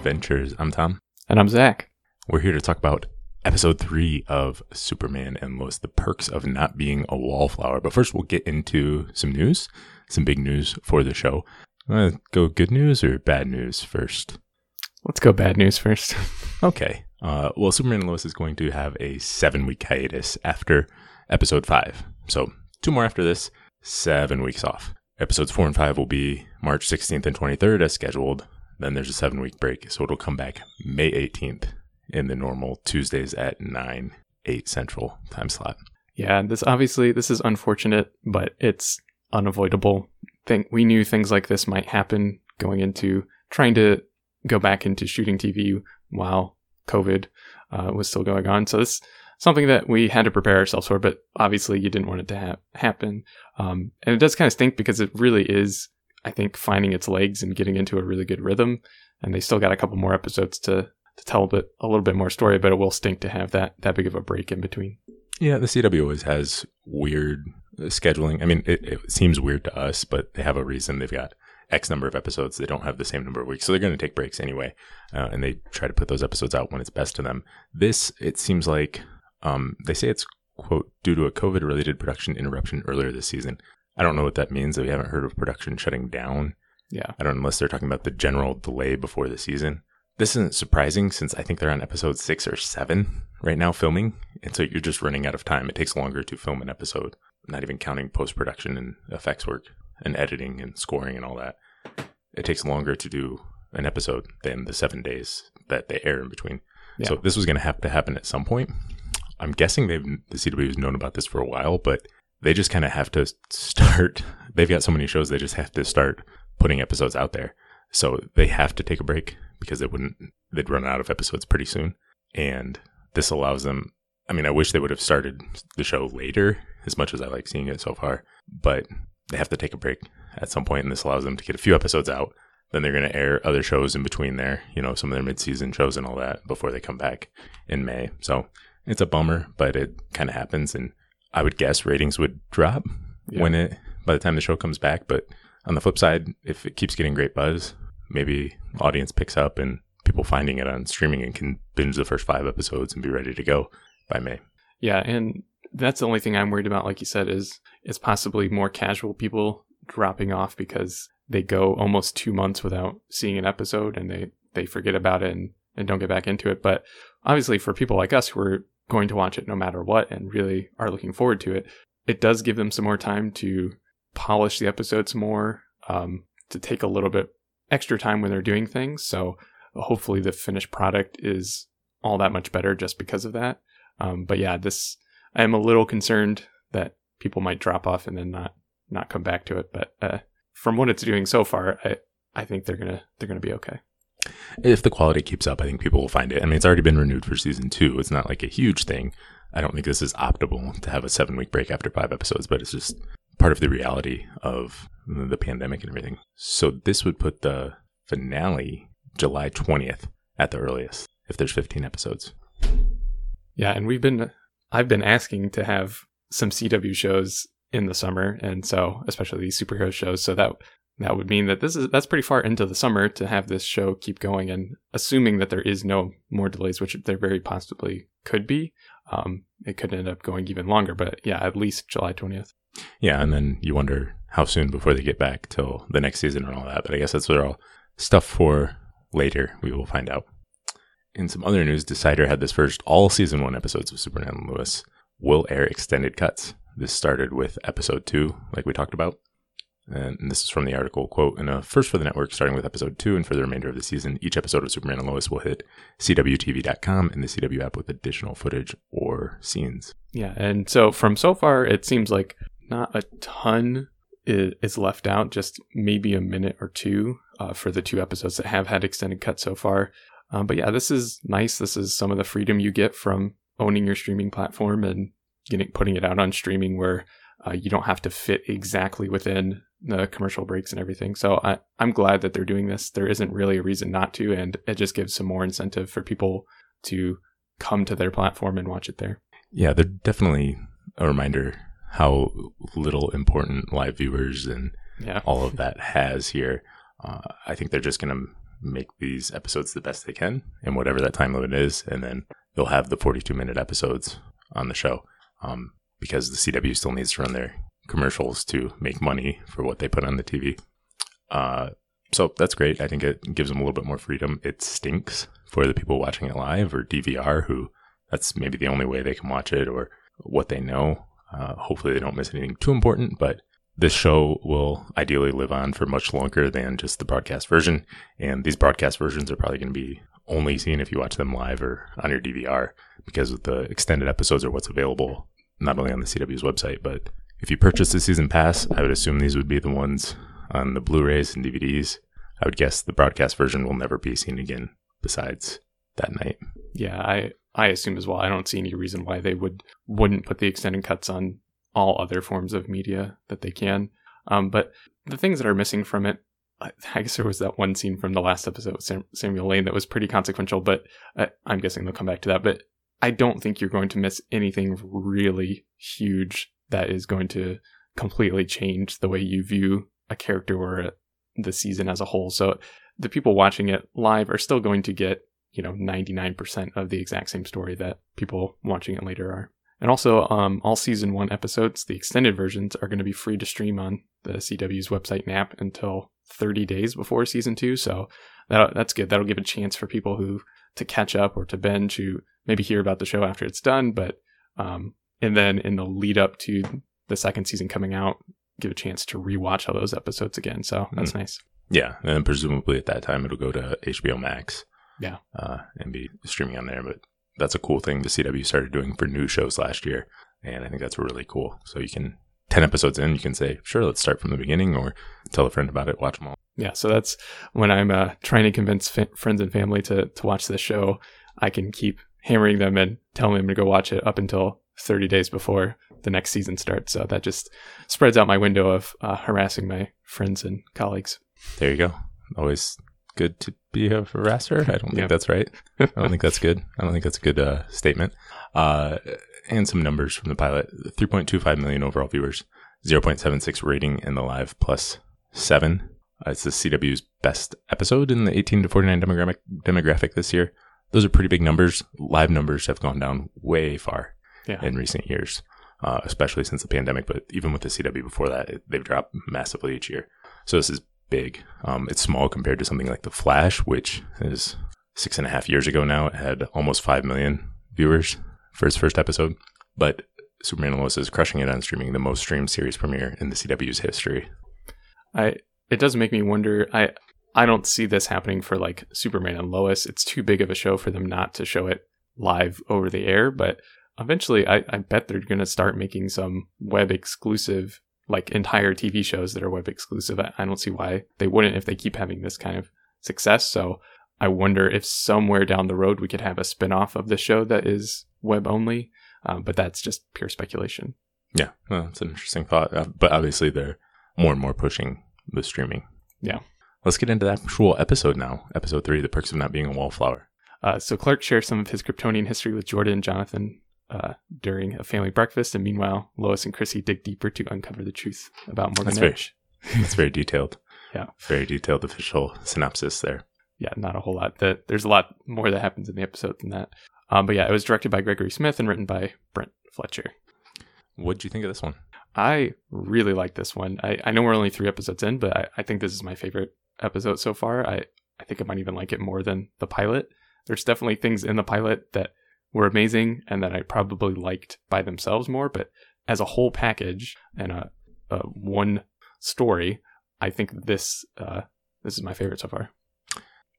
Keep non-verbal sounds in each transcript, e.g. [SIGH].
Adventures. I'm Tom. And I'm Zach. We're here to talk about episode three of Superman and Lois The Perks of Not Being a Wallflower. But first, we'll get into some news, some big news for the show. To go good news or bad news first? Let's go bad news first. [LAUGHS] Okay. Uh, well, Superman and Lois is going to have a seven week hiatus after episode five. So, two more after this, seven weeks off. Episodes four and five will be March 16th and 23rd as scheduled. Then there's a seven week break. So, it'll come back May 18th in the normal Tuesdays at 9, 8 central time slot. yeah, this obviously this is unfortunate, but it's unavoidable. Think we knew things like this might happen going into trying to go back into shooting TV while COVID uh, was still going on. So this something that we had to prepare ourselves for, but obviously you didn't want it to ha- happen. Um, and it does kind of stink because it really is, I think, finding its legs and getting into a really good rhythm. And they still got a couple more episodes to to tell a bit a little bit more story, but it will stink to have that that big of a break in between. Yeah, the CW always has weird uh, scheduling. I mean, it, it seems weird to us, but they have a reason. They've got X number of episodes. They don't have the same number of weeks, so they're going to take breaks anyway, uh, and they try to put those episodes out when it's best to them. This, it seems like, um, they say it's quote due to a COVID-related production interruption earlier this season. I don't know what that means. We haven't heard of production shutting down. Yeah. I don't unless they're talking about the general delay before the season. This isn't surprising since I think they're on episode six or seven right now filming, and so you're just running out of time. It takes longer to film an episode, not even counting post production and effects work and editing and scoring and all that. It takes longer to do an episode than the seven days that they air in between. So this was going to have to happen at some point. I'm guessing they've the CW has known about this for a while, but they just kind of have to start. [LAUGHS] They've got so many shows, they just have to start putting episodes out there. So they have to take a break because they wouldn't. They'd run out of episodes pretty soon, and this allows them. I mean, I wish they would have started the show later, as much as I like seeing it so far. But they have to take a break at some point, and this allows them to get a few episodes out. Then they're going to air other shows in between there, you know, some of their mid-season shows and all that before they come back in May. So it's a bummer, but it kind of happens, and I would guess ratings would drop Yeah. when it by the time the show comes back. But on the flip side, if it keeps getting great buzz, maybe audience picks up and people finding it on streaming and can binge the first five episodes and be ready to go by May. Yeah, and that's the only thing I'm worried about, like you said, is is possibly more casual people dropping off because they go almost two months without seeing an episode and they, they forget about it and, and don't get back into it. But obviously for people like us who are going to watch it no matter what and really are looking forward to it, it does give them some more time to polish the episodes more, um, to take a little bit extra time when they're doing things. So hopefully the finished product is all that much better just because of that. Um, but yeah, this I am a little concerned that people might drop off and then not not come back to it. But uh, from what it's doing so far, I I think they're gonna they're gonna be okay. If the quality keeps up, I think people will find it. I mean, it's already been renewed for season two. It's not like a huge thing. I don't think this is optimal to have a seven week break after five episodes, but it's just part of the reality of the pandemic and everything. So this would put the finale July 20th at the earliest if there's 15 episodes. Yeah, and we've been I've been asking to have some CW shows in the summer, and so especially these superhero shows. So that that would mean that this is that's pretty far into the summer to have this show keep going, and assuming that there is no more delays, which there very possibly could be. Um, it could end up going even longer, but yeah, at least July twentieth. Yeah, and then you wonder how soon before they get back till the next season and all that. But I guess that's all stuff for later. We will find out. In some other news, Decider had this first all season one episodes of Superman and Lois will air extended cuts. This started with episode two, like we talked about. And this is from the article quote, in a first for the network, starting with episode two and for the remainder of the season, each episode of Superman and Lois will hit CWTV.com and the CW app with additional footage or scenes. Yeah, and so from so far, it seems like not a ton is left out, just maybe a minute or two uh, for the two episodes that have had extended cuts so far. Um, but yeah, this is nice. This is some of the freedom you get from owning your streaming platform and getting putting it out on streaming, where uh, you don't have to fit exactly within the commercial breaks and everything. So I, I'm glad that they're doing this. There isn't really a reason not to, and it just gives some more incentive for people to come to their platform and watch it there. Yeah, they're definitely a reminder how little important live viewers and Yeah. all of that has here. Uh, I think they're just going to make these episodes the best they can and whatever that time limit is. And then they'll have the 42 minute episodes on the show um, because the CW still needs to run their commercials to make money for what they put on the TV. Uh, so that's great. I think it gives them a little bit more freedom. It stinks for the people watching it live or DVR who that's maybe the only way they can watch it or what they know. Uh, hopefully they don't miss anything too important, but this show will ideally live on for much longer than just the broadcast version. And these broadcast versions are probably going to be only seen if you watch them live or on your DVR because the extended episodes are what's available not only on the CW's website, but if you purchase the season pass, I would assume these would be the ones on the Blu-rays and DVDs. I would guess the broadcast version will never be seen again besides that night. Yeah, I I assume as well. I don't see any reason why they would wouldn't put the extended cuts on all other forms of media that they can. Um, but the things that are missing from it, [LAUGHS] I, guess there was that one scene from the last episode with Sam, Samuel Lane that was pretty consequential, but uh, I'm guessing they'll come back to that. But I don't think you're going to miss anything really huge that is going to completely change the way you view a character or a, the season as a whole. So the people watching it live are still going to get, you know, 99% of the exact same story that people watching it later are. And also, um, all season one episodes, the extended versions, are going to be free to stream on the CW's website and app until 30 days before season two. So that that's good. That'll give a chance for people who to catch up or to binge who maybe hear about the show after it's done, but um, and then in the lead up to the second season coming out, give a chance to rewatch all those episodes again. So that's mm. nice. Yeah, and presumably at that time it'll go to HBO Max. Yeah, uh, and be streaming on there. But that's a cool thing the CW started doing for new shows last year, and I think that's really cool. So you can ten episodes in, you can say, sure, let's start from the beginning, or tell a friend about it, watch them all. Yeah, so that's when I'm uh, trying to convince fa- friends and family to to watch this show. I can keep hammering them and telling them to go watch it up until 30 days before the next season starts. So that just spreads out my window of uh, harassing my friends and colleagues. There you go. Always good to be a harasser. I don't think that's right. I don't think that's good. I don't think that's a good uh, statement. Uh, and some numbers from the pilot 3.25 million overall viewers, 0.76 rating in the live plus seven. Uh, it's the CW's best episode in the 18 to 49 demographic, demographic this year. Those are pretty big numbers. Live numbers have gone down way far yeah. in recent years, uh, especially since the pandemic. But even with the CW before that, it, they've dropped massively each year. So this is big. Um, it's small compared to something like The Flash, which is six and a half years ago now. It had almost 5 million viewers for its first episode. But Superman and Lois is crushing it on streaming, the most streamed series premiere in the CW's history. I it does make me wonder. I I don't see this happening for like Superman and Lois. It's too big of a show for them not to show it live over the air. But eventually, I, I bet they're going to start making some web exclusive, like entire TV shows that are web exclusive. I, I don't see why they wouldn't if they keep having this kind of success. So I wonder if somewhere down the road we could have a spin off of the show that is web only. Um, but that's just pure speculation. Yeah, well, that's an interesting thought. Uh, but obviously, they're more and more pushing the streaming. Yeah. Let's get into the actual episode now. Episode three, The Perks of Not Being a Wallflower. Uh, so Clark shares some of his Kryptonian history with Jordan and Jonathan uh, during a family breakfast, and meanwhile, Lois and Chrissy dig deeper to uncover the truth about Morgan that's Edge. Very, that's very detailed. [LAUGHS] yeah, very detailed official synopsis there. Yeah, not a whole lot. That there's a lot more that happens in the episode than that. Um, but yeah, it was directed by Gregory Smith and written by Brent Fletcher. What did you think of this one? I really like this one. I, I know we're only three episodes in, but I, I think this is my favorite episode so far. I, I think I might even like it more than the pilot. There's definitely things in the pilot that were amazing and that I probably liked by themselves more, but as a whole package and a, a one story, I think this uh, this is my favorite so far.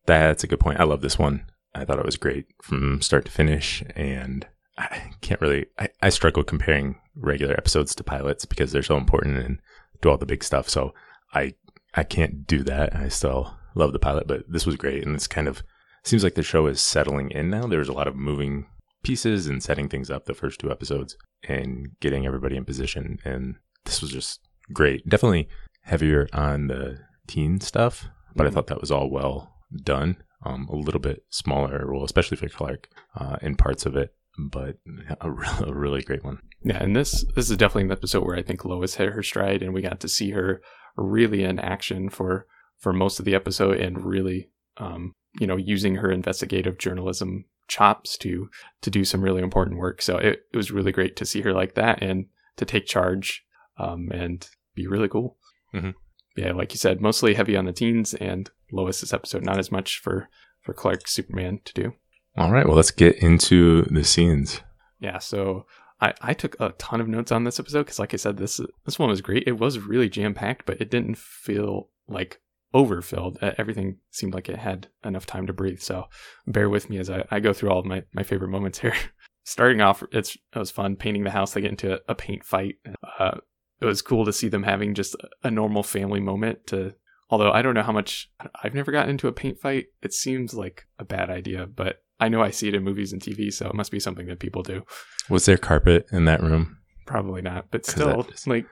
That's a good point. I love this one. I thought it was great from start to finish, and I can't really. I, I struggle comparing regular episodes to pilots because they're so important and do all the big stuff. So I I can't do that. I still love the pilot, but this was great, and it's kind of seems like the show is settling in now. There's a lot of moving pieces and setting things up the first two episodes and getting everybody in position, and this was just great. Definitely heavier on the teen stuff, but mm-hmm. I thought that was all well done. Um, a little bit smaller role, especially for Clark, uh, in parts of it, but a, a really great one. Yeah, and this this is definitely an episode where I think Lois hit her stride, and we got to see her really in action for for most of the episode and really um, you know, using her investigative journalism chops to to do some really important work. So it, it was really great to see her like that and to take charge um, and be really cool. Mhm. Yeah, like you said, mostly heavy on the teens, and Lois this episode not as much for for Clark Superman to do. All right, well, let's get into the scenes. Yeah, so I, I took a ton of notes on this episode because, like I said, this this one was great. It was really jam packed, but it didn't feel like overfilled. Everything seemed like it had enough time to breathe. So bear with me as I, I go through all of my, my favorite moments here. [LAUGHS] Starting off, it's it was fun painting the house. They get into a, a paint fight. Uh, it was cool to see them having just a normal family moment. To although I don't know how much I've never gotten into a paint fight. It seems like a bad idea, but I know I see it in movies and TV, so it must be something that people do. Was there carpet in that room? Probably not, but still, is- like,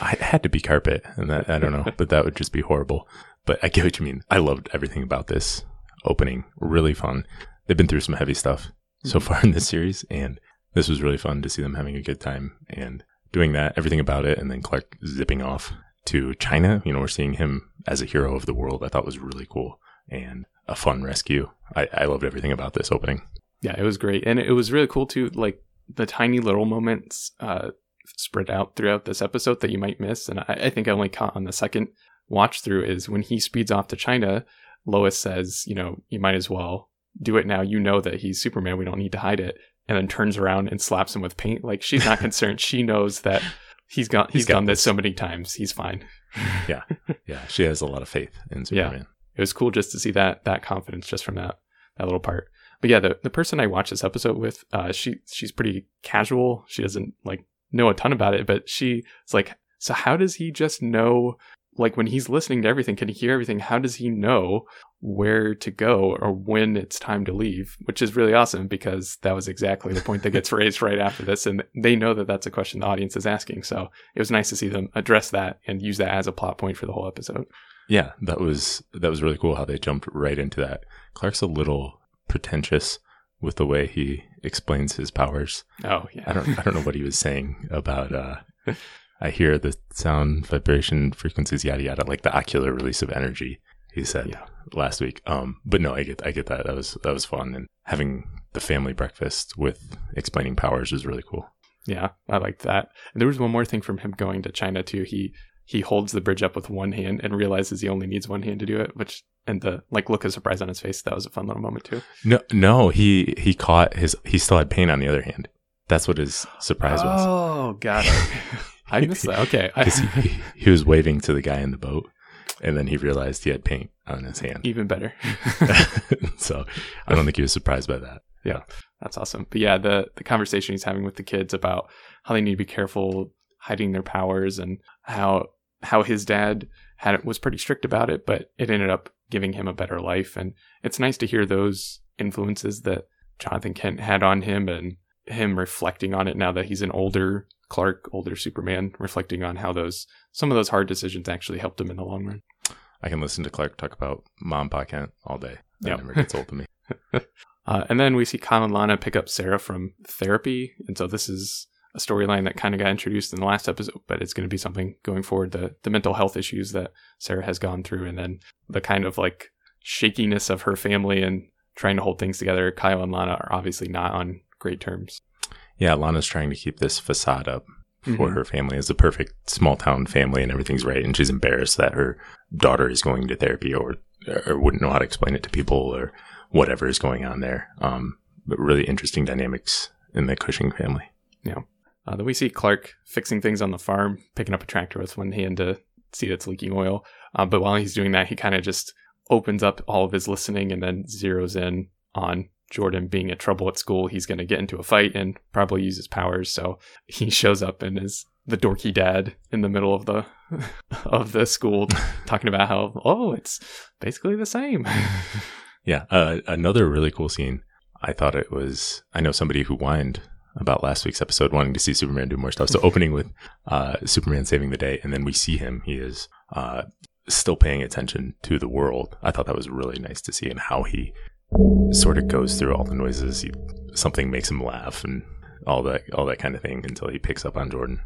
I [LAUGHS] [LAUGHS] it had to be carpet, and that I don't know, but that would just be horrible. But I get what you mean. I loved everything about this opening. Really fun. They've been through some heavy stuff so mm-hmm. far in this series, and this was really fun to see them having a good time and doing that, everything about it, and then Clark zipping off to China. You know, we're seeing him as a hero of the world. I thought was really cool and a fun rescue. I, I loved everything about this opening. yeah, it was great, and it was really cool too. Like the tiny little moments uh, spread out throughout this episode that you might miss, and I, I think I only caught on the second watch through is when he speeds off to China. Lois says, "You know, you might as well do it now. You know that he's Superman. We don't need to hide it." And then turns around and slaps him with paint. Like she's not [LAUGHS] concerned. She knows that he's got he's, He's done this so many times. He's fine. [LAUGHS] Yeah, yeah. she has a lot of faith in Superman. Yeah. it was cool just to see that that confidence just from that that little part. But yeah, the the person I watched this episode with, uh, she she's pretty casual. She doesn't like know a ton about it, but she it's like, so how does he just know? Like when he's listening to everything, can he hear everything? How does he know where to go or when it's time to leave? Which is really awesome because that was exactly the point that gets [LAUGHS] raised right after this, and they know that that's a question the audience is asking. So it was nice to see them address that and use that as a plot point for the whole episode. Yeah, that was that was really cool how they jumped right into that. Clark's a little pretentious with the way he explains his powers. Oh yeah, I don't I don't know what he [LAUGHS] was saying about uh I hear the sound vibration frequencies yada yada like the ocular release of energy he said Yeah. last week. Um but no, I get I get that. That was that was fun and having the family breakfast with explaining powers was really cool. Yeah, I liked that. And there was one more thing from him going to China too. He he holds the bridge up with one hand and realizes he only needs one hand to do it, which and the like look of surprise on his face, that was a fun little moment too. No no, he he caught his he still had pain on the other hand. That's what his surprise was. Oh, got it. [LAUGHS] I missed that. Okay. [LAUGHS] He, he, he was waving to the guy in the boat, and then he realized he had paint on his hand. even better. [LAUGHS] so I don't think he was surprised by that. Yeah, that's awesome. But yeah, the the conversation he's having with the kids about how they need to be careful hiding their powers and how how his dad had was pretty strict about it, but it ended up giving him a better life. And it's nice to hear those influences that Jonathan Kent had on him and him reflecting on it now that he's an older Clark, older Superman, reflecting on how those some of those hard decisions actually helped him in the long run. I can listen to Clark talk about Mom Pa Kent all day. That Yep. never gets old to me. [LAUGHS] [LAUGHS] Uh, and then we see Kyle and Lana pick up Sarah from therapy. And so this is a storyline that kind of got introduced in the last episode, but it's going to be something going forward the, the mental health issues that Sarah has gone through, and then the kind of like shakiness of her family and trying to hold things together. Kyle and Lana are obviously not on great terms. Yeah, Lana's trying to keep this facade up for Mhm. her family as a perfect small town family and everything's right. And she's embarrassed that her daughter is going to therapy or, or wouldn't know how to explain it to people or whatever is going on there. Um, but really interesting dynamics in the Cushing family. Uh, then we see Clark fixing things on the farm, picking up a tractor with one hand to see that's leaking oil. Uh, but while he's doing that, he kind of just opens up all of his listening and then zeroes in on Jordan being in trouble at school. He's going to get into a fight and probably use his powers. So [LAUGHS] he shows up and is the dorky dad in the middle of the [LAUGHS] of the school, [LAUGHS] talking about how oh, it's basically the same. Yeah. Uh, another really cool scene. I thought it was, I know somebody who whined about last week's episode wanting to see Superman do more stuff. So opening with uh, Superman saving the day, and then we see him. He is uh, still paying attention to the world. I thought that was really nice to see and how he sort of goes through all the noises. He, something makes him laugh and all that, all that kind of thing until he picks up on Jordan.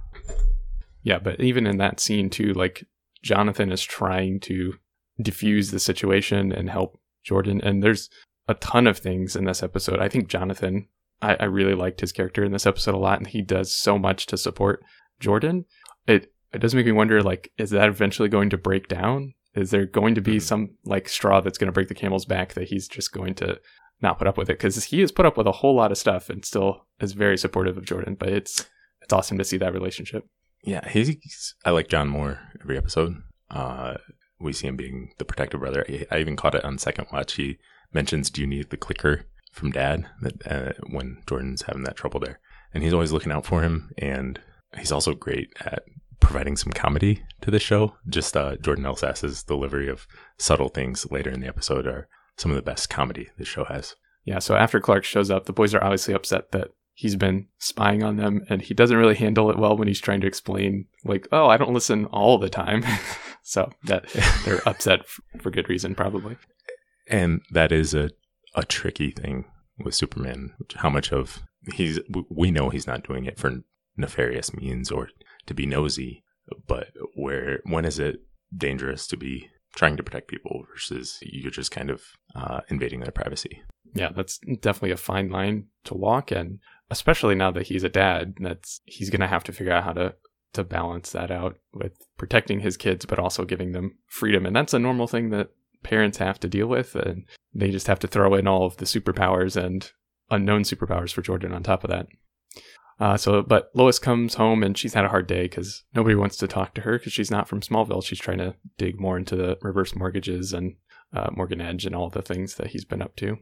Yeah, but even in that scene too, like Jonathan is trying to diffuse the situation and help Jordan. And there's a ton of things in this episode. I think Jonathan, I, I really liked his character in this episode a lot, and he does so much to support Jordan. It it does make me wonder, like, is that eventually going to break down? Is there going to be Mhm. some like straw that's going to break the camel's back that he's just going to not put up with it? Because he has put up with a whole lot of stuff and still is very supportive of Jordan. But it's it's awesome to see that relationship. Yeah, he's. I like John more every episode. Uh, we see him being the protective brother. I, I even caught it on second watch. He mentions, "Do you need the clicker from Dad?" That uh, when Jordan's having that trouble there, and he's always looking out for him. And he's also great at providing some comedy to the show. Just uh, Jordan Elsass's delivery of subtle things later in the episode are some of the best comedy the show has. Yeah, so after Clark shows up, the boys are obviously upset that he's been spying on them and he doesn't really handle it well when he's trying to explain like, "Oh, I don't listen all the time." [LAUGHS] so that [LAUGHS] they're upset f- for good reason probably. and that is a a tricky thing with Superman. How much of he's we know he's not doing it for nefarious means or to be nosy, but where when is it dangerous to be trying to protect people versus you're just kind of uh, invading their privacy? Yeah, that's definitely a fine line to walk and especially now that he's a dad, that's he's to have to figure out how to to balance that out with protecting his kids but also giving them freedom and that's a normal thing that parents have to deal with and they just have to throw in all of the superpowers and unknown superpowers for Jordan on top of that. Uh, so, but Lois comes home and she's had a hard day because nobody wants to talk to her because she's not from Smallville. She's trying to dig more into the reverse mortgages and uh, Morgan Edge and all the things that he's been up to.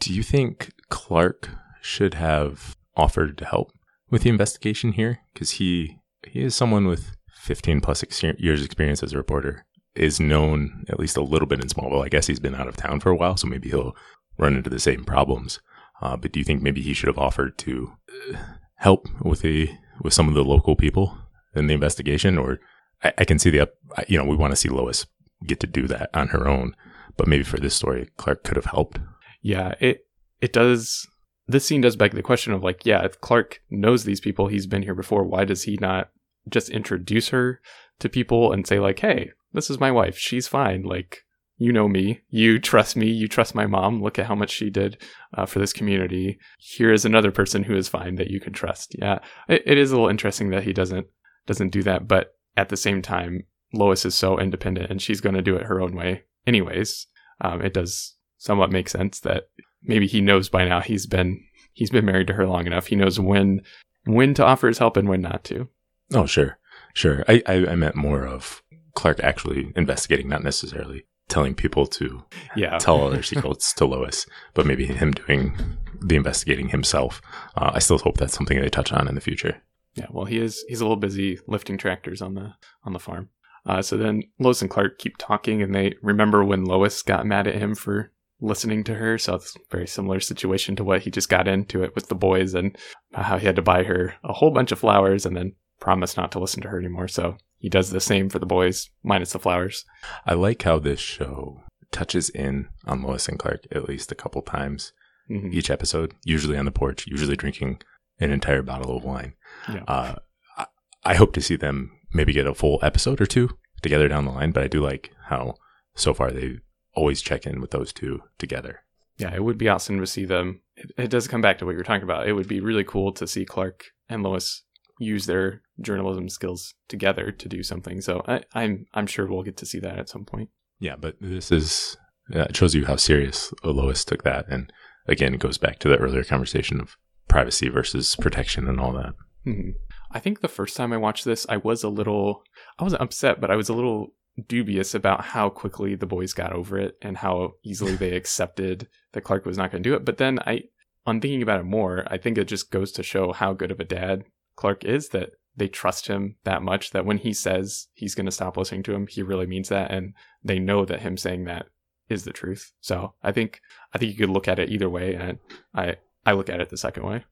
Do you think Clark should have offered to help with the investigation here? Because he he is someone with 15 plus ex- years experience as a reporter, is known at least a little bit in Smallville. I guess he's been out of town for a while, so maybe he'll run into the same problems. Uh, but do you think maybe he should have offered to uh, help with the with some of the local people in the investigation? Or I, I can see the up, you know we want to see Lois get to do that on her own, but maybe for this story, Clark could have helped. Yeah, it it does. This scene does beg the question of like, yeah, if Clark knows these people, he's been here before. Why does he not just introduce her to people and say like, hey, this is my wife. She's fine. Like, you know me. You trust me. You trust my mom. Look at how much she did uh, for this community. Here is another person who is fine that you can trust. Yeah, it, it is a little interesting that he doesn't doesn't do that, but at the same time, Lois is so independent and she's going to do it her own way, anyways. Um, it does somewhat make sense that maybe he knows by now he's been he's been married to her long enough. He knows when when to offer his help and when not to. Oh, sure, sure. I, I, I meant more of Clark actually investigating, not necessarily telling people to Yeah. tell all their [LAUGHS] secrets to Lois, but maybe him doing the investigating himself. Uh, I still hope that's something they touch on in the future. Yeah, well, he is he's a little busy lifting tractors on the on the farm. Uh, so then Lois and Clark keep talking, and they remember when Lois got mad at him for listening to her. So it's a very similar situation to what he just got into it with the boys, and how he had to buy her a whole bunch of flowers and then promise not to listen to her anymore. So he does the same for the boys, minus the flowers. I like how this show touches in on Lois and Clark at least a couple times Mhm. each episode, usually on the porch, usually drinking an entire bottle of wine. Yeah. Uh, I, I hope to see them maybe get a full episode or two together down the line, but I do like how so far they always check in with those two together. Yeah, it would be awesome to see them. It, it does come back to what you were talking about. It would be really cool to see Clark and Lois use their journalism skills together to do something. So I, I'm I'm sure we'll get to see that at some point. Yeah, but this is uh, it shows you how serious Lois took that, and again, it goes back to the earlier conversation of privacy versus protection and all that. Mhm. I think the first time I watched this, I was a little, I wasn't upset, but I was a little dubious about how quickly the boys got over it and how easily they [LAUGHS] accepted that Clark was not going to do it. But then I, on thinking about it more, I think it just goes to show how good of a dad Clark is that they trust him that much that when he says he's going to stop listening to him, he really means that. And they know that him saying that is the truth. So I think, I think you could look at it either way. And I, I look at it the second way.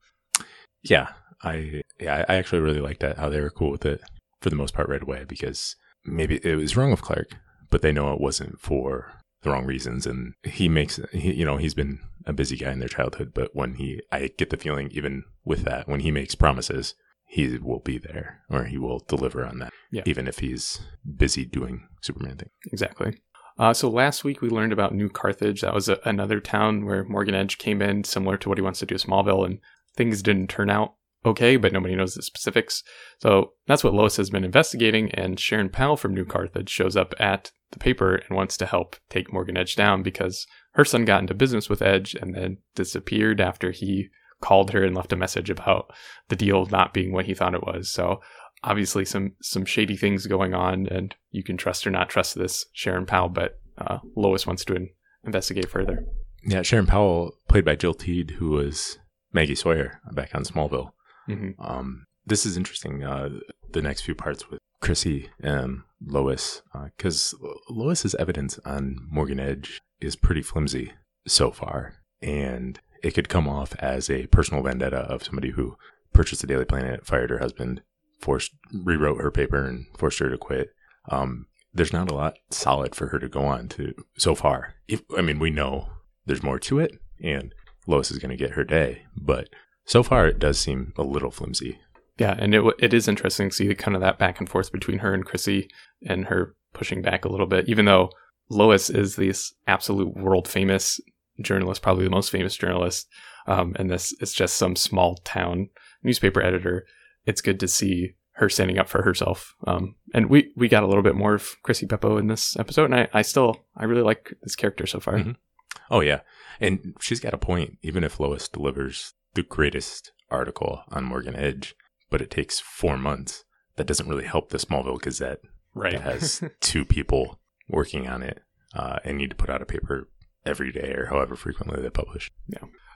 Yeah, I yeah, I actually really liked that how they were cool with it for the most part right away because maybe it was wrong of Clark, but they know it wasn't for the wrong reasons, and he makes he, you know he's been a busy guy in their childhood, but when he I get the feeling even with that when he makes promises, he will be there or he will deliver on that, Yeah. even if he's busy doing Superman thing. Exactly. Uh, so last week we learned about New Carthage. That was a, another town where Morgan Edge came in, similar to what he wants to do Smallville, and things didn't turn out okay, but nobody knows the specifics. So that's what Lois has been investigating, and Sharon Powell from New Carthage shows up at the paper and wants to help take Morgan Edge down because her son got into business with Edge and then disappeared after he called her and left a message about the deal not being what he thought it was. So obviously some some shady things going on, and you can trust or not trust this Sharon Powell, but uh, Lois wants to in- investigate further. Yeah, Sharon Powell, played by Jill Teed, who was Maggie Sawyer back on Smallville. Mm-hmm. Um, this is interesting. Uh, the next few parts with Chrissy and Lois, because uh, Lois's evidence on Morgan Edge is pretty flimsy so far, and it could come off as a personal vendetta of somebody who purchased the Daily Planet, fired her husband, forced rewrote her paper, and forced her to quit. Um, there's not a lot solid for her to go on to so far. If I mean, we know there's more to it, and Lois is going to get her day, but so far it does seem a little flimsy. Yeah, and it it is interesting to see kind of that back and forth between her and Chrissy, and her pushing back a little bit, even though Lois is this absolute world famous journalist, probably the most famous journalist, um, and this is just some small town newspaper editor. It's good to see her standing up for herself. Um, and we, we got a little bit more of Chrissy Beppo in this episode, and I, I still I really like this character so far. Mm-hmm. Oh yeah, and she's got a point. Even if Lois delivers the greatest article on Morgan Edge, but it takes four months, that doesn't really help the Smallville Gazette Right. that has [LAUGHS] two people working on it uh, and need to put out a paper every day or however frequently they publish.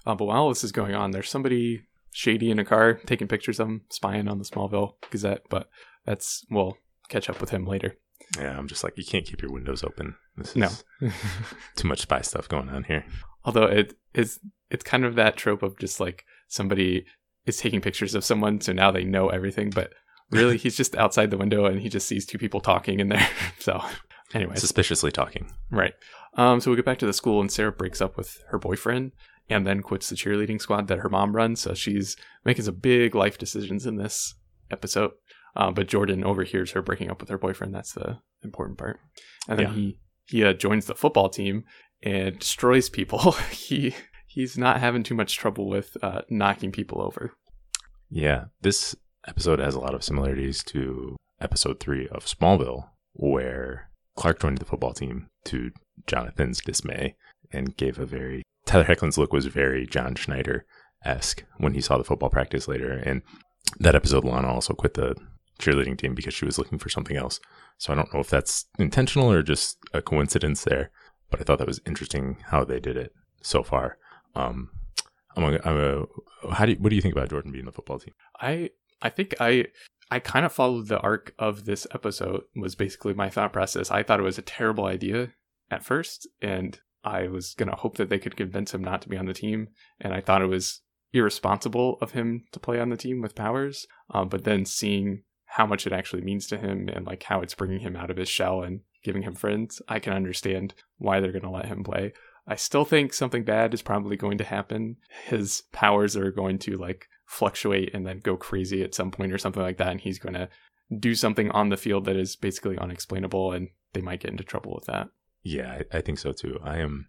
Uh, but while this is going on, there's somebody shady in a car taking pictures of him, spying on the Smallville Gazette. But that's we'll catch up with him later. Yeah, I'm just like, you can't keep your windows open. This is No. [LAUGHS] too much spy stuff going on here. Although it is, it's kind of that trope of just like somebody is taking pictures of someone, so now they know everything. But really, [LAUGHS] he's just outside the window and he just sees two people talking in there. [LAUGHS] so, anyways, Suspiciously talking. Right. Um, so we get back to the school, and Sarah breaks up with her boyfriend and then quits the cheerleading squad that her mom runs. So she's making some big life decisions in this episode. Uh, but Jordan overhears her breaking up with her boyfriend. That's the important part. And then Yeah. he he uh, joins the football team and destroys people. [LAUGHS] he he's not having too much trouble with uh, knocking people over. Yeah, this episode has a lot of similarities to episode three of Smallville, where Clark joined the football team to Jonathan's dismay and gave a very Tyler Hoechlin's look was very John Schneider esque when he saw the football practice later. And that episode, Lana also quit the cheerleading team because she was looking for something else. So I don't know if that's intentional or just a coincidence there, but I thought that was interesting how they did it so far. Um, I'm a, I'm a, how do you, what do you think about Jordan being the football team? I I think I I kind of followed the arc of this episode was basically my thought process. I thought it was a terrible idea at first and I was going to hope that they could convince him not to be on the team and I thought it was irresponsible of him to play on the team with powers. Um, but then seeing how much it actually means to him and like how it's bringing him out of his shell and giving him friends, I can understand why they're going to let him play. I still think something bad is probably going to happen. His powers are going to like fluctuate and then go crazy at some point or something like that. And he's going to do something on the field that is basically unexplainable and they might get into trouble with that. Yeah, I, I think so too. I am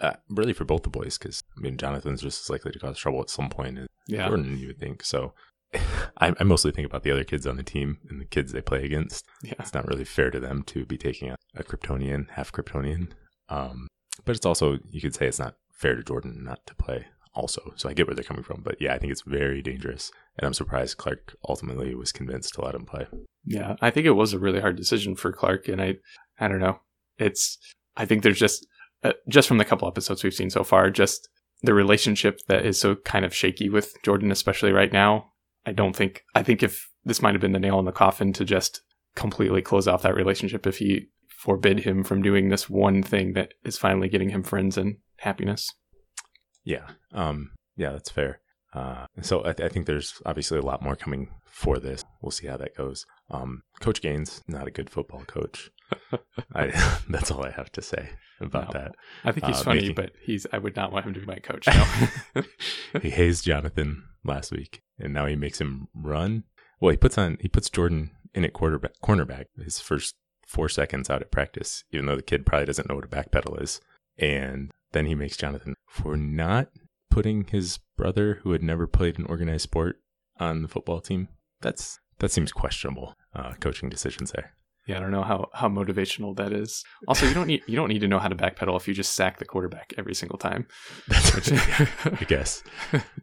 uh, really for both the boys because I mean Jonathan's just as likely to cause trouble at some point as Yeah. Jordan, you would think. So [LAUGHS] I, I mostly think about the other kids on the team and the kids they play against. Yeah. It's not really fair to them to be taking a, a Kryptonian, half Kryptonian. Um, but it's also you could say it's not fair to Jordan not to play also. So I get where they're coming from. But yeah, I think it's very dangerous, and I'm surprised Clark ultimately was convinced to let him play. Yeah. I think it was a really hard decision for Clark. And I, I don't know. It's, I think there's just, uh, just from the couple episodes we've seen so far, just the relationship that is so kind of shaky with Jordan, especially right now. I don't think, I think if this might have been the nail in the coffin to just completely close off that relationship if he forbid him from doing this one thing that is finally getting him friends and happiness. Yeah. Um, yeah, that's fair. Uh, so I, th- I think there's obviously a lot more coming for this. We'll see how that goes. Um, coach Gaines, not a good football coach. [LAUGHS] I, [LAUGHS] that's all I have to say about No. that. I think he's Uh, funny, making- but he's, I would not want him to be my coach. [LAUGHS] No. he hazed Jonathan last week, and now he makes him run. Well, he puts on he puts Jordan in at quarterback cornerback his first four seconds out at practice, even though the kid probably doesn't know what a backpedal is. And then he makes Jonathan for not putting his brother, who had never played an organized sport, on the football team. That's that seems questionable uh, coaching decisions there. Yeah, I don't know how, how motivational that is. Also, you don't need you don't need to know how to backpedal if you just sack the quarterback every single time. That's [LAUGHS] I guess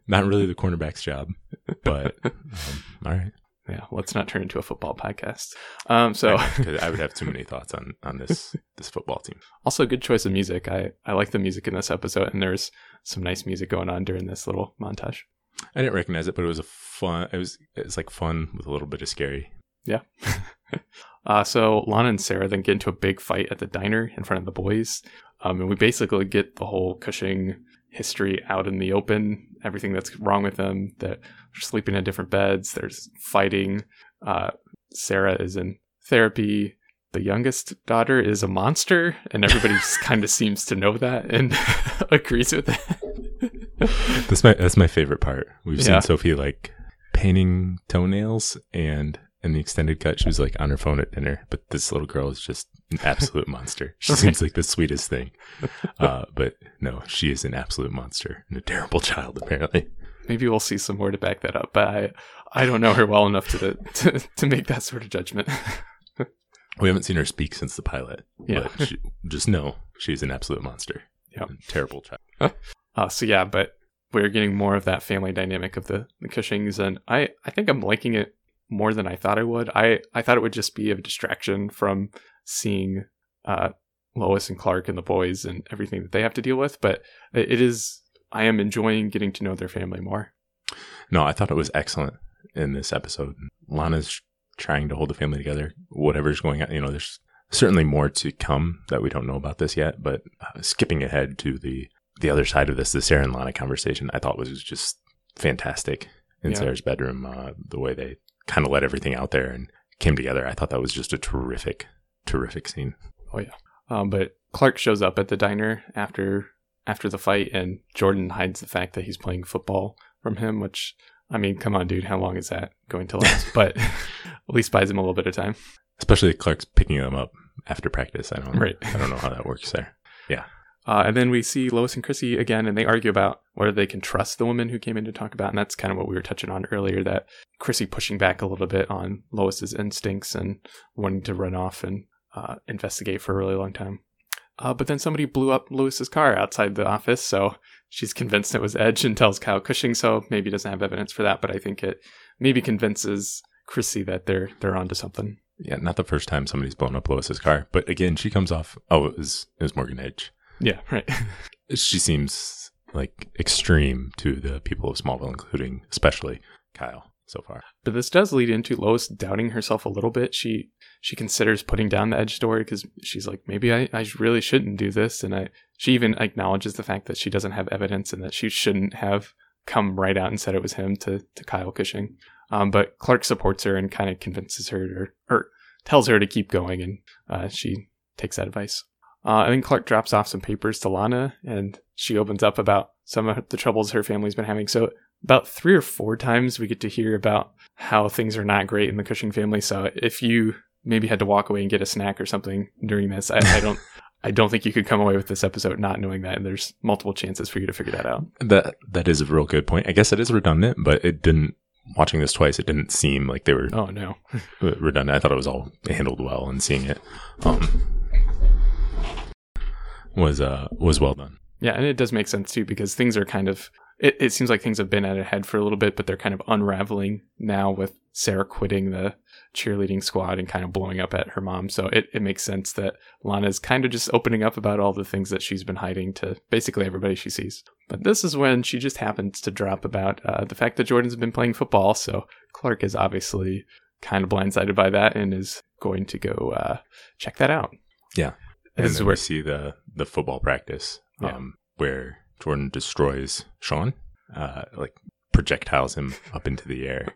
not really the cornerback's job, but um, all right. Yeah, let's not turn into a football podcast. Um, so I, I would have too many thoughts on on this [LAUGHS] this football team. Also, good choice of music. I I like the music in this episode, and there's some nice music going on during this little montage. I didn't recognize it, but it was a fun. It was it's like fun with a little bit of scary. Yeah. [LAUGHS] uh, so Lana and Sarah then get into a big fight at the diner in front of the boys, um, and we basically get the whole Cushing history out in the open. Everything that's wrong with them. That they're sleeping in different beds. There's fighting. Uh, Sarah is in therapy. The youngest daughter is a monster, and everybody [LAUGHS] kind of seems to know that and [LAUGHS] agrees with it. that's my that's my favorite part. We've yeah. seen Sophie like painting toenails and in the extended cut, she was like on her phone at dinner, but this little girl is just an absolute monster. She seems like the sweetest thing. Uh, but no, she is an absolute monster and a terrible child, apparently. Maybe we'll see some more to back that up, but I, I don't know her well enough to, to, to make that sort of judgment. we haven't seen her speak since the pilot. Yeah. She, just know she's an absolute monster. Yeah. Terrible child. Uh, so, yeah, but we're getting more of that family dynamic of the, the Cushings, and I, I think I'm liking it more than I thought I would. I, I thought it would just be a distraction from seeing uh, Lois and Clark and the boys and everything that they have to deal with, but it is. I am enjoying getting to know their family more. No, I thought it was excellent in this episode. Lana's trying to hold the family together, whatever's going on. You know, there's certainly more to come that we don't know about this yet, but uh, skipping ahead to the the other side of this, the Sarah and Lana conversation, I thought was just fantastic in yeah. Sarah's bedroom. Uh, the way they kind of let everything out there and came together. I thought that was just a terrific, terrific scene. Oh yeah. Um, but Clark shows up at the diner after after the fight, and Jordan hides the fact that he's playing football from him. Which, I mean, come on, dude, how long is that going to last? [LAUGHS] but at least buys him a little bit of time. Especially Clark's picking him up after practice. I don't, right. I don't know how that works there. Yeah. Uh, and then we see Lois and Chrissy again, and they argue about whether they can trust the woman who came in to talk about. And that's kind of what we were touching on earlier that Chrissy pushing back a little bit on Lois's instincts and wanting to run off and uh, investigate for a really long time. Uh, but then somebody blew up Lois's car outside the office, so she's convinced it was Edge and tells Kyle Cushing so. Maybe doesn't have evidence for that, but I think it maybe convinces Chrissy that they're they're onto something. Yeah, not the first time somebody's blown up Lois's car, but again, she comes off. Oh, it was it was Morgan Edge. Yeah, right. [LAUGHS] she seems like extreme to the people of Smallville, including especially Kyle so far. But this does lead into Lois doubting herself a little bit. She she considers putting down the edge story because she's like, maybe I, I really shouldn't do this. And I she even acknowledges the fact that she doesn't have evidence and that she shouldn't have come right out and said it was him to, to Kyle Cushing. Um, but Clark supports her and kind of convinces her or, or tells her to keep going, and uh, she takes that advice. Uh, and then Clark drops off some papers to Lana, and she opens up about some of the troubles her family's been having. So about three or four times we get to hear about how things are not great in the Cushing family. So if you maybe had to walk away and get a snack or something during this, I, I don't. [LAUGHS] I don't think you could come away with this episode not knowing that, and there's multiple chances for you to figure that out. That that is a real good point. I guess it is redundant, but it didn't. Watching this twice, it didn't seem like they were. Oh no, [LAUGHS] redundant. I thought it was all handled well, and seeing it. Um, was uh was well done. Yeah, and it does make sense too because things are kind of it, it seems like things have been at a head for a little bit, but they're kind of unraveling now with Sarah quitting the cheerleading squad and kind of blowing up at her mom. So it, it makes sense that Lana's kind of just opening up about all the things that she's been hiding to basically everybody she sees. But this is when she just happens to drop about uh, the fact that Jordan's been playing football. So Clark is obviously kind of blindsided by that and is going to go uh, check that out. Yeah. And this is where we see the the football practice yeah. um, where Jordan destroys Sean, uh, like projectiles him [LAUGHS] up into the air.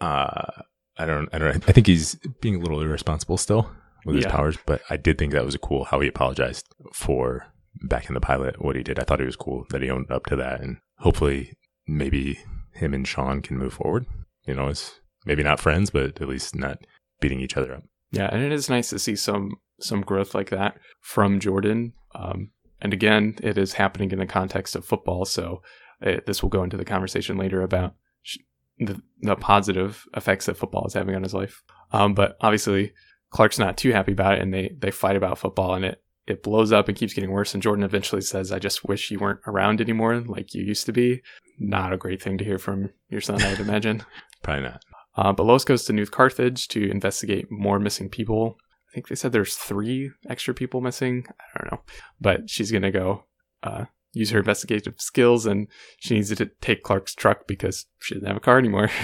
Uh, I don't, I don't, I think he's being a little irresponsible still with his powers, but I did think that was cool how he apologized for back in the pilot what he did. I thought it was cool that he owned up to that, and hopefully, maybe him and Sean can move forward. You know, it's maybe not friends, but at least not beating each other up. Yeah, and it is nice to see some some growth like that from Jordan. Um, and again, it is happening in the context of football, so it, this will go into the conversation later about sh- the the positive effects that football is having on his life. Um, but obviously, Clark's not too happy about it, and they they fight about football, and it it blows up and keeps getting worse. And Jordan eventually says, "I just wish you weren't around anymore, like you used to be." Not a great thing to hear from your son, I would imagine. [LAUGHS] Probably not. Uh, but Lois goes to New Carthage to investigate more missing people. I think they said there's three extra people missing. I don't know, but she's gonna go uh, use her investigative skills, and she needs to take Clark's truck because she doesn't have a car anymore. [LAUGHS]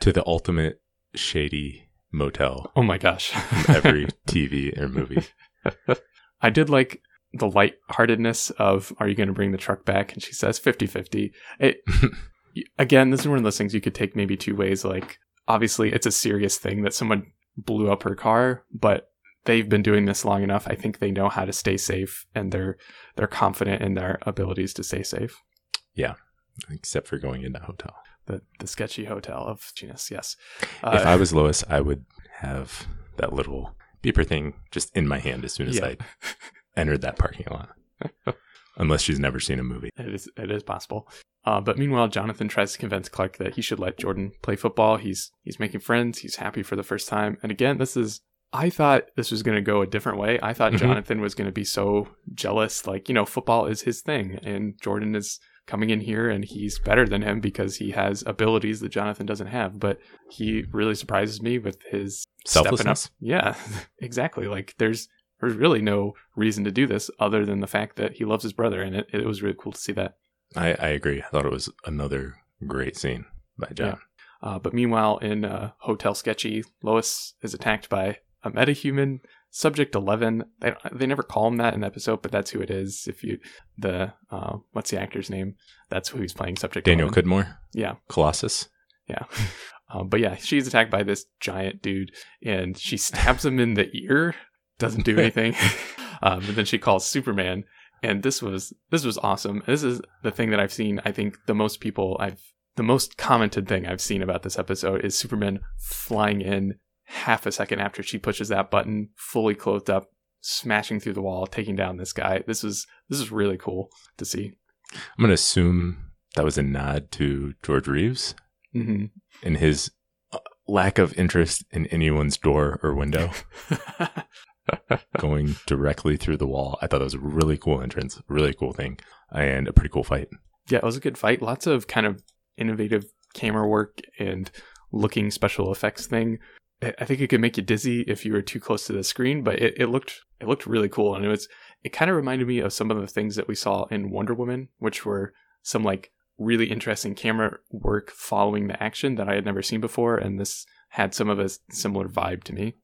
To the ultimate shady motel oh my gosh! every [LAUGHS] TV or movie. I did like the lightheartedness of "Are you going to bring the truck back?" And she says 50-50. It [LAUGHS] again, this is one of those things you could take maybe two ways. Like, obviously, it's a serious thing that someone blew up her car, but they've been doing this long enough. I think they know how to stay safe, and they're they're confident in their abilities to stay safe. Yeah. Except for going in that hotel. The the sketchy hotel of genus, yes. if Uh, I was Lois, I would have that little beeper thing just in my hand as soon as Yeah. I entered that parking lot. [LAUGHS] Unless she's never seen a movie. It is it is possible. Uh, but meanwhile, Jonathan tries to convince Clark that he should let Jordan play football. He's he's making friends. He's happy for the first time. And again, this is I thought this was going to go a different way. I thought Mhm. Jonathan was going to be so jealous, like you know, football is his thing, and Jordan is coming in here and he's better than him because he has abilities that Jonathan doesn't have. But he really surprises me with his. Selflessness? Yeah, [LAUGHS] exactly. Like there's there's really no reason to do this other than the fact that he loves his brother, and it, it was really cool to see that. I, I agree. I thought it was another great scene by John. Uh, but meanwhile, in uh, Hotel Sketchy, Lois is attacked by a metahuman, Subject Eleven. They they never call him that in the episode, but that's who it is. If you the uh, what's the actor's name? That's who he's playing. Subject Daniel 11. Cudmore, Yeah, Colossus. yeah. Um, [LAUGHS] but yeah, she's attacked by this giant dude, and she stabs him in the ear. Doesn't do [LAUGHS] anything. um, [LAUGHS] but then she calls Superman, and this was this was awesome. This is the thing that I've seen. I think the most people I've the most commented thing I've seen about this episode is Superman flying in half a second after she pushes that button, fully clothed up, smashing through the wall, taking down this guy. This is this is really cool to see. I'm going to assume that was a nod to George Reeves hmm and his uh, lack of interest in anyone's door or window [LAUGHS] going directly through the wall. I thought that was a really cool entrance, really cool thing, and a pretty cool fight. Yeah, it was a good fight. Lots of kind of innovative camera work and looking special effects thing. I think it could make you dizzy if you were too close to the screen, but it, it looked it looked really cool, and it was it kind of reminded me of some of the things that we saw in Wonder Woman, which were some like really interesting camera work following the action that I had never seen before, and this had some of a similar vibe to me.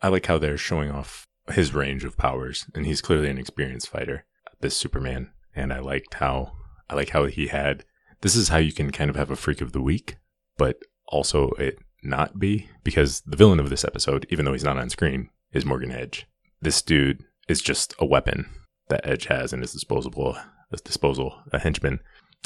I like how they're showing off his range of powers, and he's clearly an experienced fighter, this Superman. And I liked how I like how he had. This is how you can kind of have a freak of the week, but also it not be because the villain of this episode, even though he's not on screen, is Morgan Edge. This dude is just a weapon that Edge has in his disposable his disposal, a henchman,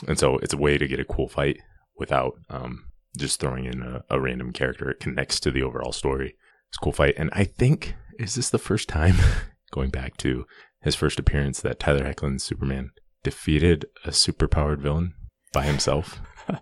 and so it's a way to get a cool fight without um, just throwing in a, a random character. It connects to the overall story. It's a cool fight. And I think, is this the first time, [LAUGHS] going back to his first appearance, that Tyler Hoechlin's Superman defeated a superpowered villain by himself? [LAUGHS]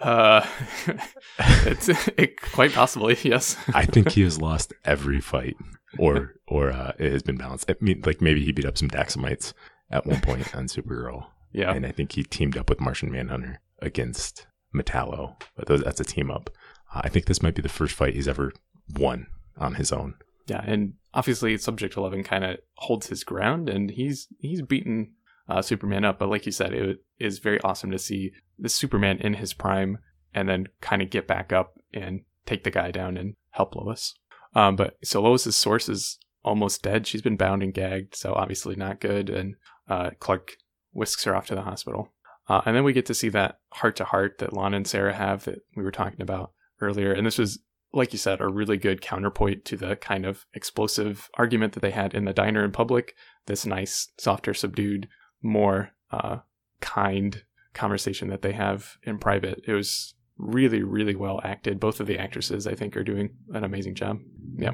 Uh, [LAUGHS] it's it, quite possibly yes. I think he has lost every fight, or or uh, it has been balanced. I mean, like maybe he beat up some Daxamites at one point on Supergirl, Yeah, and I think he teamed up with Martian Manhunter against Metallo. But that's a team up. Uh, I think this might be the first fight he's ever won on his own. Yeah, and obviously Subject Eleven kind of holds his ground, and he's he's beaten uh, Superman up. But like you said, it is very awesome to see the Superman in his prime, and then kind of get back up and take the guy down and help Lois. Um, but so Lois's source is almost dead. She's been bound and gagged, so obviously not good. And uh, Clark whisks her off to the hospital. Uh, and then we get to see that heart to heart that Lana and Sarah have that we were talking about earlier. And this was like you said, a really good counterpoint to the kind of explosive argument that they had in the diner in public. This nice, softer, subdued, more uh, kind conversation that they have in private. It was really, really well acted. Both of the actresses, I think, are doing an amazing job. Yeah.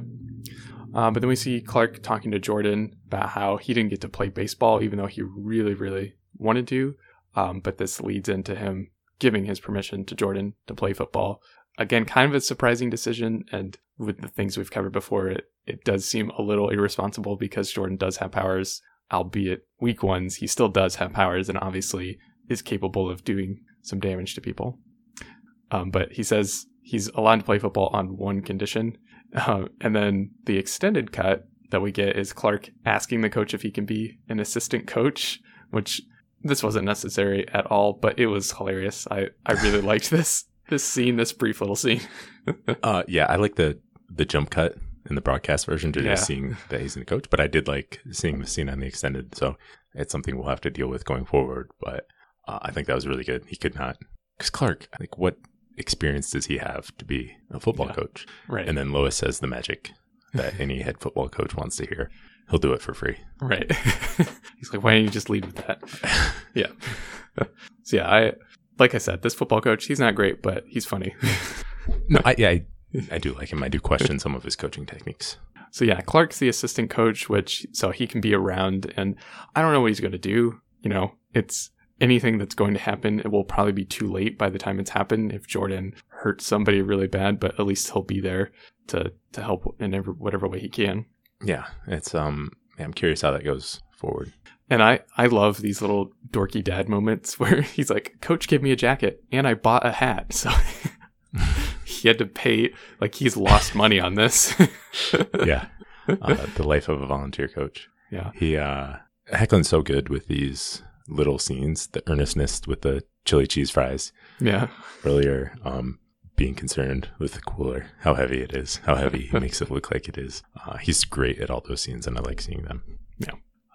Uh, but then we see Clark talking to Jordan about how he didn't get to play baseball, even though he really, really wanted to. Um, but this leads into him giving his permission to Jordan to play football. Again, kind of a surprising decision. And with the things we've covered before, it, it does seem a little irresponsible because Jordan does have powers, albeit weak ones. He still does have powers and obviously is capable of doing some damage to people. Um, but he says he's allowed to play football on one condition. [LAUGHS] Uh, and then the extended cut that we get is Clark asking the coach if he can be an assistant coach, which this wasn't necessary at all, but it was hilarious. I, I really [LAUGHS] liked this this scene, this brief little scene. [LAUGHS] uh, yeah, I like the the jump cut in the broadcast version to Yeah. just seeing that he's in the coach, but I did like seeing the scene on the extended. So it's something we'll have to deal with going forward. But uh, I think that was really good. He could not because Clark, like, what experience does he have to be a football Yeah. coach? right. And then Lois says the magic that [LAUGHS] any head football coach wants to hear. He'll do it for free. Right. [LAUGHS] He's like, why don't you just lead with that? yeah. so yeah, I like I said, this football coach, he's not great, but he's funny. [LAUGHS] No, I, yeah, I, [LAUGHS] I do like him. I do question some of his coaching techniques. so yeah, Clark's the assistant coach, which so he can be around, and I don't know what he's going to do. You know, it's anything that's going to happen. It will probably be too late by the time it's happened if Jordan hurts somebody really bad, but at least he'll be there to to help in every, whatever way he can. Yeah, it's um. Yeah, I'm curious how that goes forward. And I, I love these little dorky dad moments [LAUGHS] where he's like, Coach gave me a jacket and I bought a hat. [LAUGHS] So he had to pay, like, he's lost money on this. [LAUGHS] Yeah, uh, the life of a volunteer coach. yeah. He uh, Hoechlin's so good with these little scenes. The earnestness with the chili cheese fries Yeah. earlier. Um, being concerned with the cooler, how heavy it is, how heavy he makes it look like it is. Uh, he's great at all those scenes, and I like seeing them.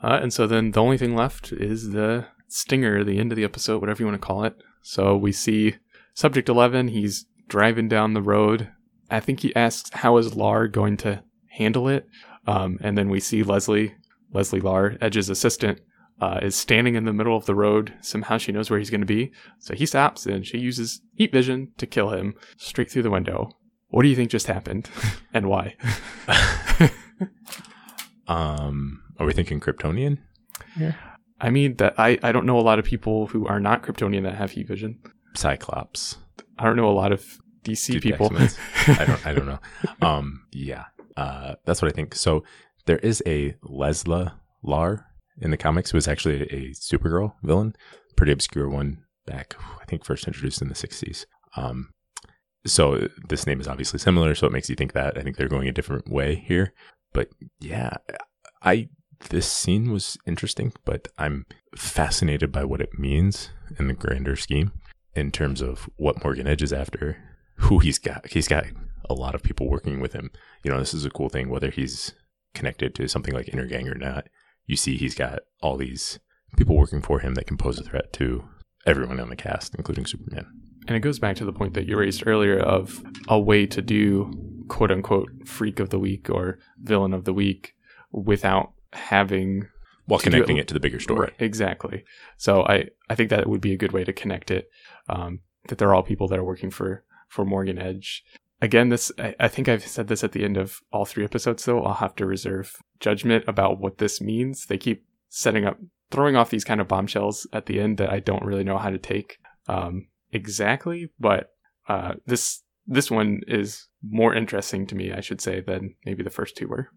Uh, and so then the only thing left is the stinger, the end of the episode, whatever you want to call it. So we see Subject 11. He's driving down the road. I think he asks, How is Lar going to handle it? Um, and then we see Leslie, Leslie Lar, Edge's assistant, uh, is standing in the middle of the road. Somehow she knows where he's going to be. So he stops and she uses heat vision to kill him straight through the window. What do you think just happened [LAUGHS] and why? [LAUGHS] Um, are we thinking Kryptonian? Yeah. I mean, that I, I don't know a lot of people who are not Kryptonian that have heat vision. Cyclops. I don't know a lot of DC Dude, people. [LAUGHS] I don't. I don't know. Um, yeah, uh, that's what I think. So there is a Lesla Lar in the comics who was actually a Supergirl villain, pretty obscure one back. I think first introduced in the '60s. Um, so this name is obviously similar, so it makes you think that. I think they're going a different way here, but yeah, I this scene was interesting, but I'm fascinated by what it means in the grander scheme in terms of what Morgan Edge is after, who he's got. He's got a lot of people working with him. You know, this is a cool thing, whether he's connected to something like Intergang or not. You see, he's got all these people working for him that can pose a threat to everyone on the cast, including Superman. And it goes back to the point that you raised earlier of a way to do quote unquote freak of the week or villain of the week without having While connecting it- it to the bigger story. Right, exactly. So I, I think that would be a good way to connect it. Um, that they're all people that are working for for Morgan Edge. Again, this I, I think I've said this at the end of all three episodes. Though I'll have to reserve judgment about what this means. They keep setting up, throwing off these kind of bombshells at the end that I don't really know how to take um, exactly. But uh, this this one is more interesting to me, I should say, than maybe the first two were.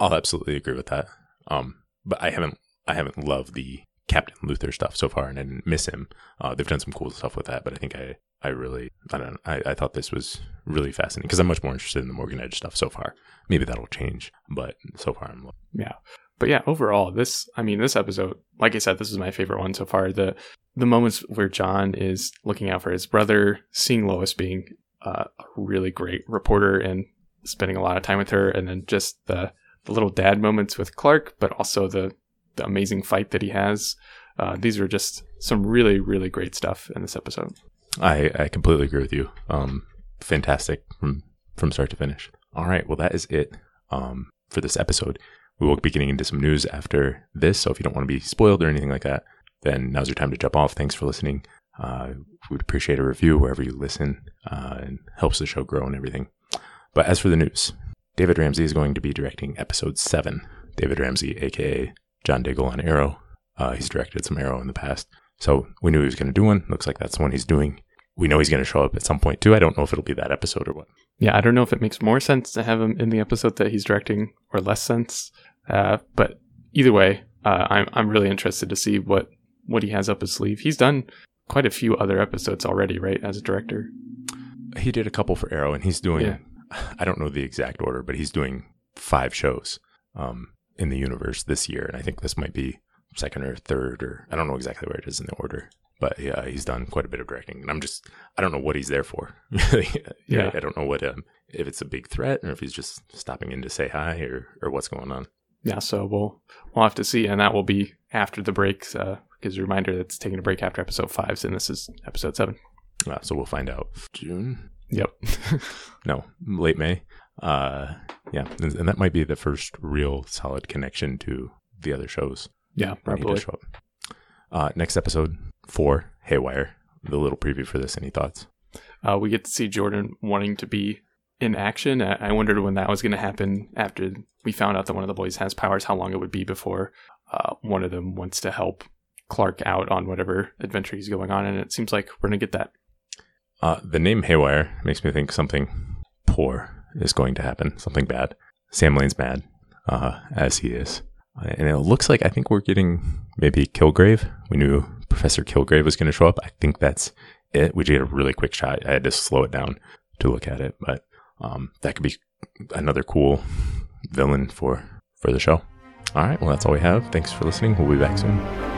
I'll absolutely agree with that. Um, but I haven't I haven't loved the Captain Luthor stuff so far, and I didn't miss him. Uh, they've done some cool stuff with that, but I think I I really I don't I, I thought this was really fascinating because I'm much more interested in the Morgan Edge stuff so far. Maybe that'll change, but so far I'm Yeah. But yeah, overall, this I mean, this episode, like I said, this is my favorite one so far. The the moments where John is looking out for his brother, seeing Lois being uh, a really great reporter and spending a lot of time with her, and then just the, the little dad moments with Clark, but also the the amazing fight that he has. Uh, these are just some really, really great stuff in this episode. I, I completely agree with you. Um, fantastic from from start to finish. All right, well that is it um, for this episode. We will be getting into some news after this, so if you don't want to be spoiled or anything like that, then now's your time to jump off. Thanks for listening. Uh, we'd appreciate a review wherever you listen. Uh, and helps the show grow and everything. But as for the news, David Ramsey is going to be directing episode seven. David Ramsey, aka John Diggle on Arrow. Uh, he's directed some Arrow in the past. So we knew he was going to do one. Looks like that's the one he's doing. We know he's going to show up at some point too. I don't know if it'll be that episode or what. Yeah, I don't know if it makes more sense to have him in the episode that he's directing or less sense. Uh, but either way, uh, I'm I'm really interested to see what what he has up his sleeve. He's done quite a few other episodes already, right, as a director. He did a couple for Arrow, and he's doing. Yeah. I don't know the exact order, but he's doing five shows um, in the universe this year, and I think this might be second or third, or I don't know exactly where it is in the order. But yeah, he's done quite a bit of directing, and I'm just I don't know what he's there for. [LAUGHS] Yeah. I don't know what um, if it's a big threat or if he's just stopping in to say hi or or what's going on. Yeah, so we'll we'll have to see, and that will be after the break. Uh, because a reminder that's taking a break after episode five, so this is episode seven. Uh, so we'll find out June. Yep. [LAUGHS] No, late May. Uh, yeah, and, and that might be the first real solid connection to the other shows. yeah, probably. Uh, next episode four, Haywire. The little preview for this. Any thoughts? Uh, we get to see Jordan wanting to be in action. I, I wondered when that was going to happen after we found out that one of the boys has powers, how long it would be before uh, one of them wants to help Clark out on whatever adventure he's going on. And it seems like we're going to get that. Uh, the name Haywire makes me think something poor is going to happen, something bad. Sam Lane's mad, uh, as he is. And it looks like I think we're getting maybe Kilgrave. We knew Professor Kilgrave was going to show up. I think that's it. We did get a really quick shot. I had to slow it down to look at it, but um, that could be another cool villain for for the show. All right, well that's all we have. Thanks for listening. We'll be back soon.